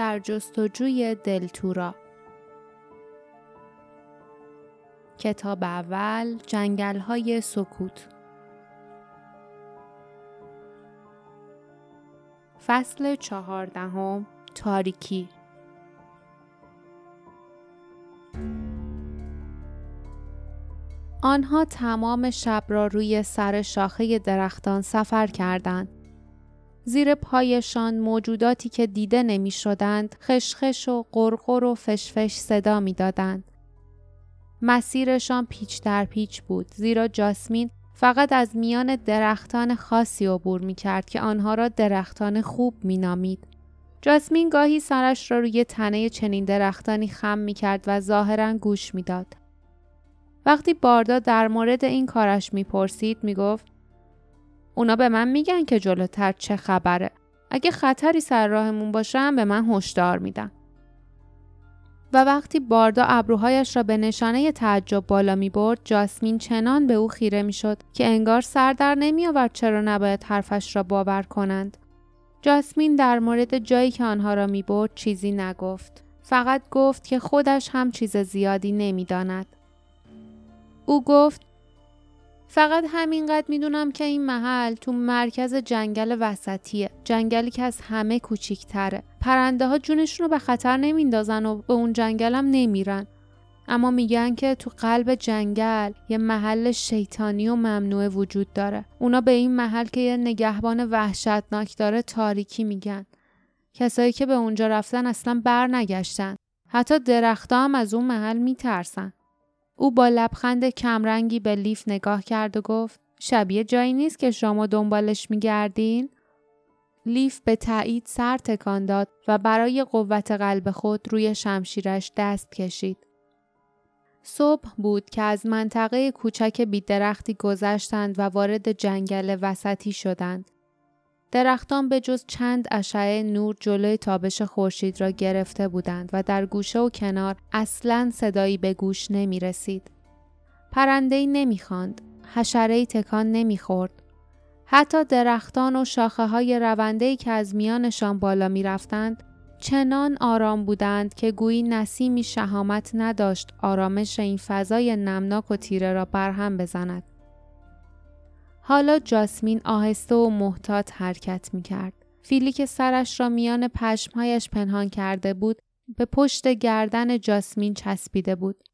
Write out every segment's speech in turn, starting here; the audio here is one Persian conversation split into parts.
در جستجوی دلتورا کتاب اول جنگل های سکوت. فصل چهاردهم تاریکی. آنها تمام شب را روی سر شاخه درختان سفر کردند. زیر پایشان موجوداتی که دیده نمی شدند خشخش و قرقر و فشفش صدا می دادند. مسیرشان پیچ در پیچ بود زیرا جاسمین فقط از میان درختان خاصی عبور می کرد که آنها را درختان خوب می نامید. جاسمین گاهی سرش را روی تنه چنین درختانی خم می کرد و ظاهرا گوش می داد. وقتی باردا در مورد این کارش می‌پرسید می‌گفت اونا به من میگن که جلوتر چه خبره اگه خطری سر راهمون باشم به من هشدار میدن و وقتی باردا ابروهایش را به نشانه تعجب بالا می برد جاسمین چنان به او خیره می شد که انگار سر در نمی آورد چرا نباید حرفش را باور کنند. جاسمین در مورد جایی که آنها را می برد چیزی نگفت. فقط گفت که خودش هم چیز زیادی نمی داند. او گفت فقط همینقدر می‌دونم که این محل تو مرکز جنگل وسطیه جنگلی که از همه کوچیکتره. پرنده ها جونشون رو به خطر نمیندازن و به اون جنگلم نمیرن. اما میگن که تو قلب جنگل یه محل شیطانی و ممنوع وجود داره. اونا به این محل که یه نگهبان وحشتناک داره تاریکی میگن. کسایی که به اونجا رفتن اصلا بر نگشتن حتی درختها هم از اون محل میترسن. او با لبخند کمرنگی به لیف نگاه کرد و گفت شبیه جایی نیست که شما دنبالش میگردین؟ لیف به تایید سر تکان داد و برای قوت قلب خود روی شمشیرش دست کشید. صبح بود که از منطقه کوچک بیدرختی گذشتند و وارد جنگل وسطی شدند. درختان به جز چند اشعه نور جلوی تابش خورشید را گرفته بودند و در گوشه و کنار اصلا صدایی به گوش نمی رسید. پرندهی نمی خاند. حشرهی تکان نمی خورد. حتی درختان و شاخه های رونده که از میانشان بالا می رفتند چنان آرام بودند که گویی نسیمی شهامت نداشت آرامش این فضای نمناک و تیره را برهم بزند. حالا جاسمین آهسته و محتاط حرکت می کرد. فیلی که سرش را میان پشمهایش پنهان کرده بود به پشت گردن جاسمین چسبیده بود.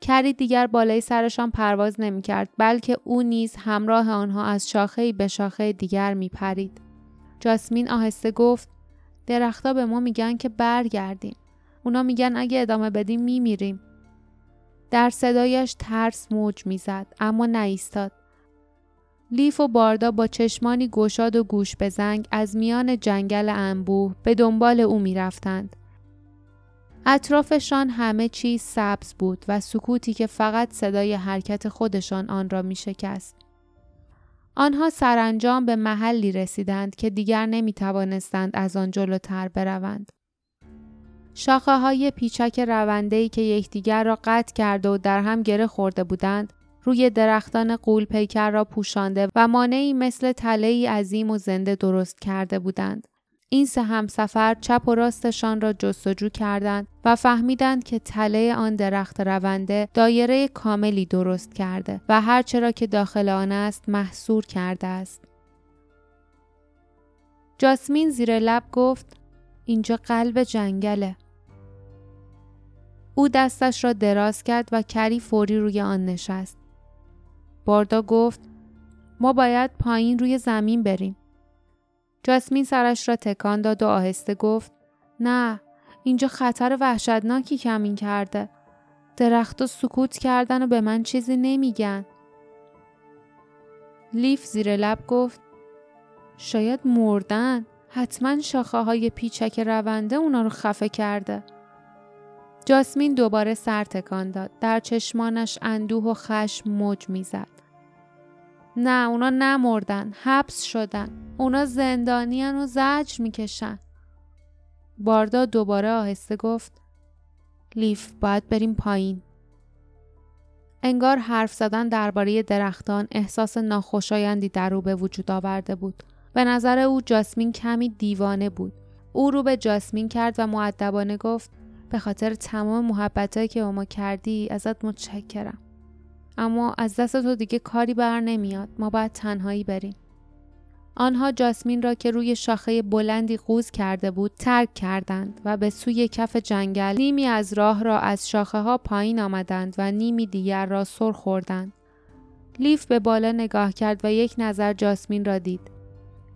کری دیگر بالای سرشان پرواز نمی کرد بلکه او نیز همراه آنها از شاخه به شاخه دیگر می پرید. جاسمین آهسته گفت درختها به ما میگن که برگردیم. اونا میگن اگه ادامه بدیم میمیریم. در صدایش ترس موج می‌زد اما نایستاد. لیف و باردا با چشمانی گشاد و گوش به زنگ از میان جنگل انبوه به دنبال او می رفتند. اطرافشان همه چیز سبز بود و سکوتی که فقط صدای حرکت خودشان آن را می شکست. آنها سرانجام به محلی رسیدند که دیگر نمی توانستند از آن جلوتر بروند. شاخه های پیچک روندهی که یکدیگر را قطع کرده و در هم گره خورده بودند روی درختان قول پیکر را پوشانده و مانعی مثل تله عظیم و زنده درست کرده بودند. این سه همسفر چپ و راستشان را جستجو کردند و فهمیدند که تله آن درخت رونده دایره کاملی درست کرده و هرچرا که داخل آن است محصور کرده است. جاسمین زیر لب گفت اینجا قلب جنگله. او دستش را دراز کرد و کری فوری روی آن نشست. باردا گفت ما باید پایین روی زمین بریم. جاسمین سرش را تکان داد و آهسته گفت نه اینجا خطر وحشتناکی کمین کرده. درخت سکوت کردن و به من چیزی نمیگن. لیف زیر لب گفت شاید مردن. حتما شاخه های پیچک رونده اونا رو خفه کرده. جاسمین دوباره سر تکان داد. در چشمانش اندوه و خشم موج می‌زد. نه اونا نمردن حبس شدن. اونا زندانیان و زجر می‌کشن. باردا دوباره آهسته گفت لیف باید بریم پایین. انگار حرف زدن درباره درختان احساس ناخوشایندی در او به وجود آورده بود. به نظر او جاسمین کمی دیوانه بود. او رو به جاسمین کرد و معدبانه گفت به خاطر تمام محبتهایی که با ما کردی ازت متشکرم اما از دست تو دیگه کاری بر نمیاد ما باید تنهایی بریم آنها جاسمین را که روی شاخه بلندی قوز کرده بود ترک کردند و به سوی کف جنگل نیمی از راه را از شاخه ها پایین آمدند و نیمی دیگر را سر خوردند. لیف به بالا نگاه کرد و یک نظر جاسمین را دید.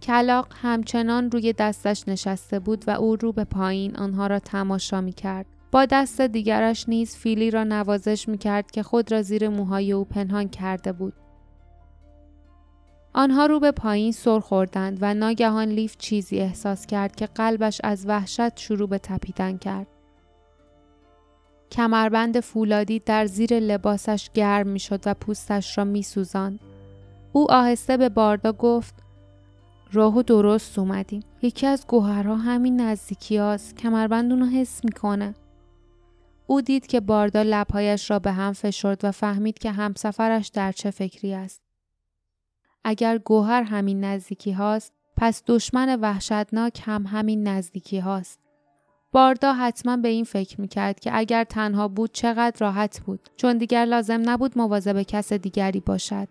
کلاق همچنان روی دستش نشسته بود و او رو به پایین آنها را تماشا می کرد. با دست دیگرش نیز فیلی را نوازش می کرد که خود را زیر موهای او پنهان کرده بود. آنها رو به پایین سر خوردند و ناگهان لیف چیزی احساس کرد که قلبش از وحشت شروع به تپیدن کرد. کمربند فولادی در زیر لباسش گرم می شد و پوستش را می سوزند. او آهسته به باردا گفت راه و درست اومدیم. یکی از گوهرها همین نزدیکی هاست. کمربند اونو حس می‌کنه. او دید که باردا لبهایش را به هم فشرد و فهمید که همسفرش در چه فکری است. اگر گوهر همین نزدیکی هاست پس دشمن وحشتناک هم همین نزدیکی هاست. باردا حتما به این فکر می‌کرد که اگر تنها بود چقدر راحت بود چون دیگر لازم نبود مواظب کس دیگری باشد.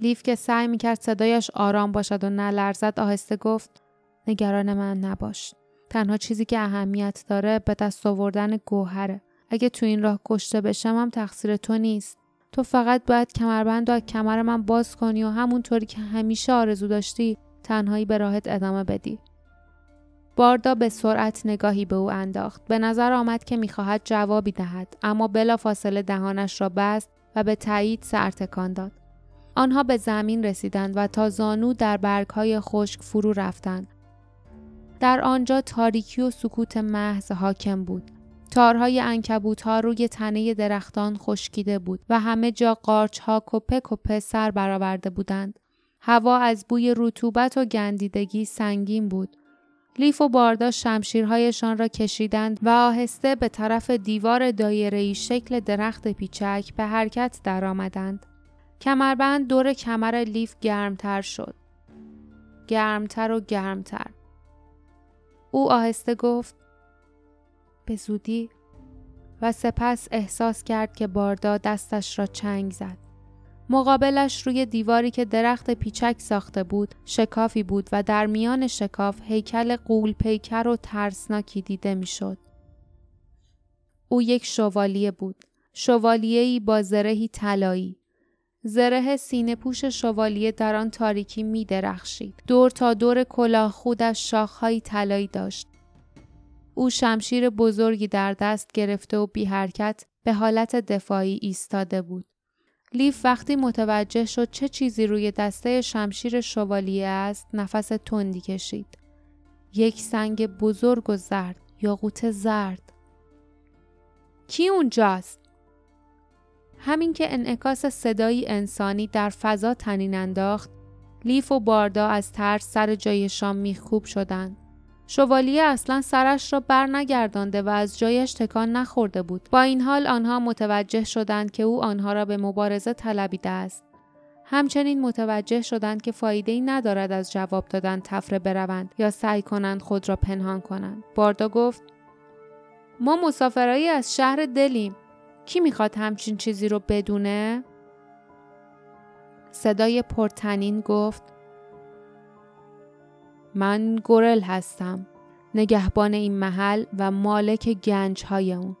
لیف که سعی می‌کرد صدایش آرام باشد و نلرزد آهسته گفت نگران من نباش. تنها چیزی که اهمیت داره به دست آوردن گوهره. اگه تو این راه کشته بشم هم تقصیر تو نیست. تو فقط باید کمربند و کمر من باز کنی و همونطوری که همیشه آرزو داشتی تنهایی به راهت ادامه بدی. باردا به سرعت نگاهی به او انداخت. به نظر آمد که می‌خواهد جوابی دهد اما بلا فاصله دهانش را بست و به تایید سر تکان داد. آنها به زمین رسیدند و تا زانو در برگهای خشک فرو رفتند. در آنجا تاریکی و سکوت محض حاکم بود. تارهای انکبوت ها روی تنه درختان خشکیده بود و همه جا قارچ ها کپه کپه سر برآورده بودند. هوا از بوی رطوبت و گندیدگی سنگین بود. لیف و باردا شمشیرهایشان را کشیدند و آهسته به طرف دیوار دایره‌ای شکل درخت پیچک به حرکت درآمدند. کمربند دور کمر لیف گرمتر شد. گرمتر و گرمتر. او آهسته گفت به زودی و سپس احساس کرد که باردا دستش را چنگ زد. مقابلش روی دیواری که درخت پیچک ساخته بود شکافی بود و در میان شکاف هیکل قول پیکر و ترسناکی دیده می‌شد. او یک شوالیه بود. شوالیه‌ای با زرهی طلایی. زره سینه پوش شوالیه در آن تاریکی می درخشید. دور تا دور کلاه خودش شاخهایی طلایی داشت. او شمشیر بزرگی در دست گرفته و بی حرکت به حالت دفاعی ایستاده بود. لیف وقتی متوجه شد چه چیزی روی دسته شمشیر شوالیه است نفس تندی کشید. یک سنگ بزرگ و زرد یا قوت زرد. کی اونجاست؟ همین که انعکاس صدایی انسانی در فضا تنین انداخت لیف و باردا از ترس سر جایشان میخکوب شدند. شوالیه اصلا سرش را بر نگردانده و از جایش تکان نخورده بود. با این حال آنها متوجه شدند که او آنها را به مبارزه طلبیده است. همچنین متوجه شدند که فایده ای ندارد از جواب دادن تفره بروند یا سعی کنند خود را پنهان کنند. باردا گفت ما مسافرایی از شهر دلیم. کی می‌خواد همچین چیزی رو بدونه؟ صدای پرتنین گفت من گورل هستم نگهبان این محل و مالک گنج های اون.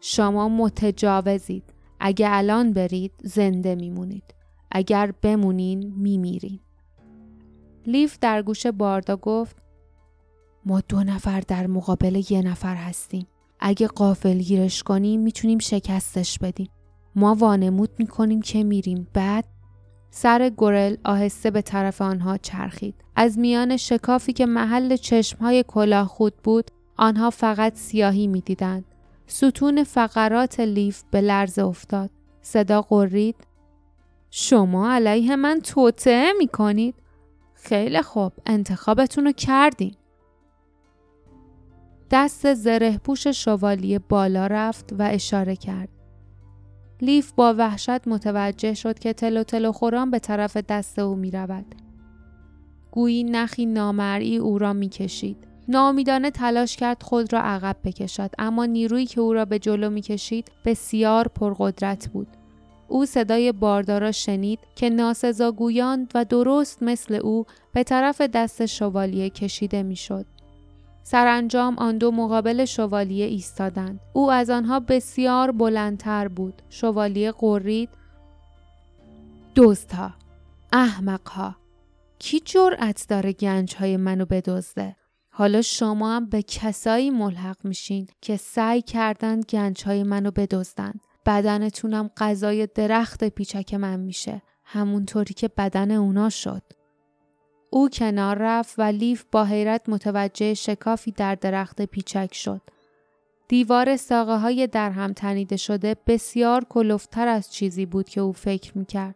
شما متجاوزید. اگه الان برید زنده میمونید. اگر بمونین میمیرین. لیف در گوش باردا گفت ما دو نفر در مقابل یه نفر هستیم. اگه قافل گیرش کنیم می‌تونیم شکستش بدیم ما وانمود می‌کنیم که میریم بعد سر گورل آهسته به طرف آنها چرخید. از میان شکافی که محل چشمهای کلاه خود بود آنها فقط سیاهی می‌دیدند. ستون فقرات لیف به لرز افتاد. صدا قرید. شما علیه من توطعه می کنید؟ خیلی خوب انتخابتون رو کردیم. دست زره پوش شوالیه بالا رفت و اشاره کرد. لیف با وحشت متوجه شد که تلو تلو خوران به طرف دست او می رود. گویی نخی نامرئی او را می کشید. نامیدانه تلاش کرد خود را عقب بکشد اما نیرویی که او را به جلو می‌کشید بسیار پرقدرت بود او صدای باردار را شنید که ناسزا گویاند و درست مثل او به طرف دست شوالیه کشیده می‌شد. سرانجام آن دو مقابل شوالیه ایستادند. او از آنها بسیار بلندتر بود. شوالیه قرید دزدها احمقها کی جرأت داره گنج های منو بدزده حالا شما هم به کسایی ملحق میشین که سعی کردن گنج های منو بدزدند بدنتونم غذای درخت پیچک من میشه همونطوری که بدن اونا شد او کنار رفت و لیف با حیرت متوجه شکافی در درخت پیچک شد دیوار ساقه های در هم تنیده شده بسیار کلوفتر از چیزی بود که او فکر می‌کرد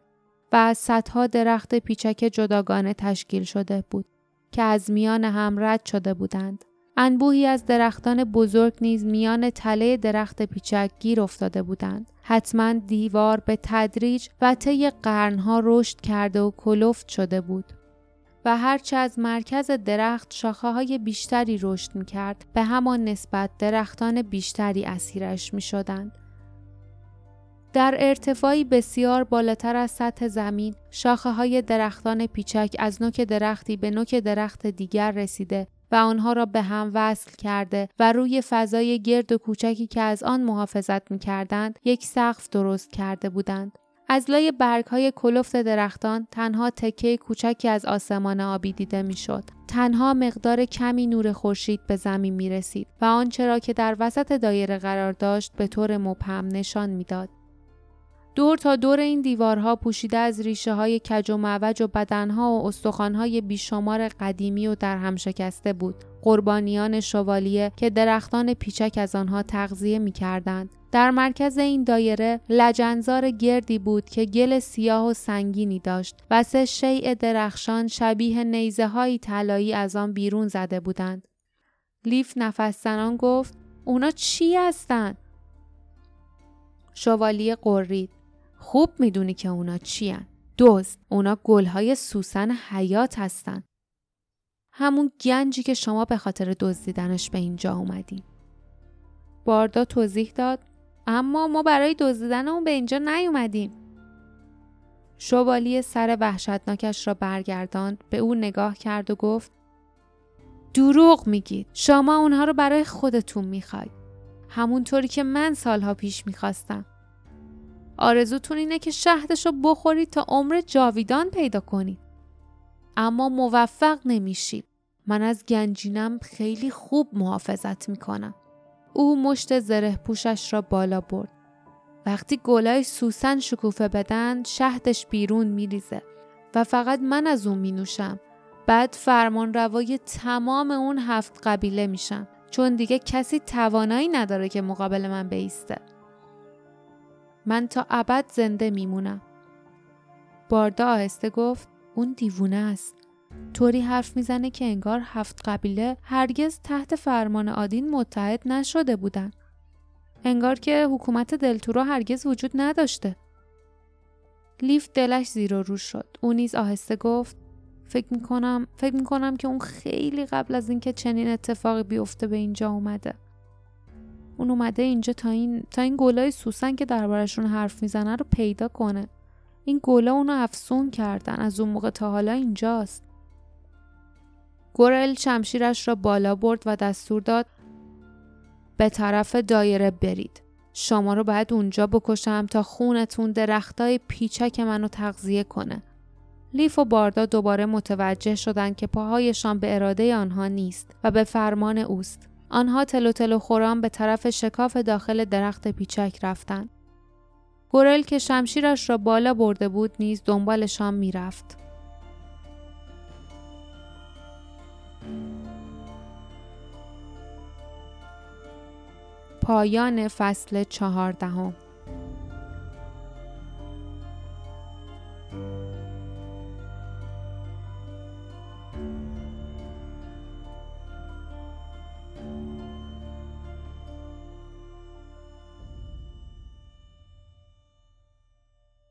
و از صدها درخت پیچک جداگانه تشکیل شده بود که از میان هم رد شده بودند. انبوهی از درختان بزرگ نیز میان تله درخت پیچک گیر افتاده بودند. حتما دیوار به تدریج و طی قرنها رشد کرده و کلفت شده بود. و هرچه از مرکز درخت شاخه های بیشتری رشد می کرد به همان نسبت درختان بیشتری اسیرش می شدند. در ارتفاعی بسیار بالاتر از سطح زمین شاخه های درختان پیچک از نوک درختی به نوک درخت دیگر رسیده و آنها را به هم وصل کرده و روی فضای گرد و کوچکی که از آن محافظت می کردند یک سقف درست کرده بودند. از لای برگ های کلفت درختان تنها تکه کوچکی از آسمان آبی دیده می‌شد. تنها مقدار کمی نور خورشید به زمین می رسید و آنچه را که در وسط دایره قرار داشت به طور مبهم نشان می‌داد. دور تا دور این دیوارها پوشیده از ریشه های کج و معوج و بدنها و استخوانهای بیشمار قدیمی و در هم شکسته بود. قربانیان شوالیه که درختان پیچک از آنها تغذیه می کردند. در مرکز این دایره لجنزار گردی بود که گل سیاه و سنگینی داشت و سه شیع درخشان شبیه نیزه های طلایی از آن بیرون زده بودند. لیف نفس گفت اونا چی هستند؟ شوالیه قرید خوب می‌دونی که اونا چیان. دوست اونا گلهای سوسن حیات هستن. همون گنجی که شما به خاطر دزدیدنش به اینجا اومدین. باردا توضیح داد اما ما برای دزدیدن اون به اینجا نیومدیم. شوالی سر وحشتناکش را برگرداند به او نگاه کرد و گفت دروغ میگید شما اونها رو برای خودتون می‌خواید همونطوری که من سالها پیش می‌خواستم آرزوتون اینه که شهدش رو بخورید تا عمر جاویدان پیدا کنید. اما موفق نمیشید. من از گنجینم خیلی خوب محافظت می‌کنم. او مشت زره پوشش را بالا برد. وقتی گلای سوسن شکوفه بدن شهدش بیرون میریزه و فقط من از اون مینوشم. بعد فرمان روای تمام اون هفت قبیله میشم چون دیگه کسی توانایی نداره که مقابل من بیسته. من تا ابد زنده میمونم. باردا آهسته گفت اون دیوونه است. طوری حرف می‌زنه که انگار هفت قبیله هرگز تحت فرمان آدین متحد نشده بودن. انگار که حکومت دلتورا هرگز وجود نداشته. لیف دلش زیر و رو شد. او نیز آهسته گفت فکر می‌کنم فکر می‌کنم که اون خیلی قبل از اینکه چنین اتفاقی بیفته به اینجا اومده. اون اومده اینجا تا این تا این گلای سوسن که دربارشون حرف می‌زنه رو پیدا کنه این گلا اونو افسون کردن. از اون موقع تا حالا اینجاست. گورل شمشیرش را بالا برد و دستور داد به طرف دایره برید. شما رو باید اونجا بکشم تا خونتون درختای پیچک منو تغذیه کنه. لیف و باردا دوباره متوجه شدند که پاهایشان به اراده آنها نیست و به فرمان اوست. آنها تلو تلو خوران به طرف شکاف داخل درخت پیچک رفتند. گورل که شمشیرش را بالا برده بود نیز دنبالشان می‌رفت. پایان فصل چهاردهم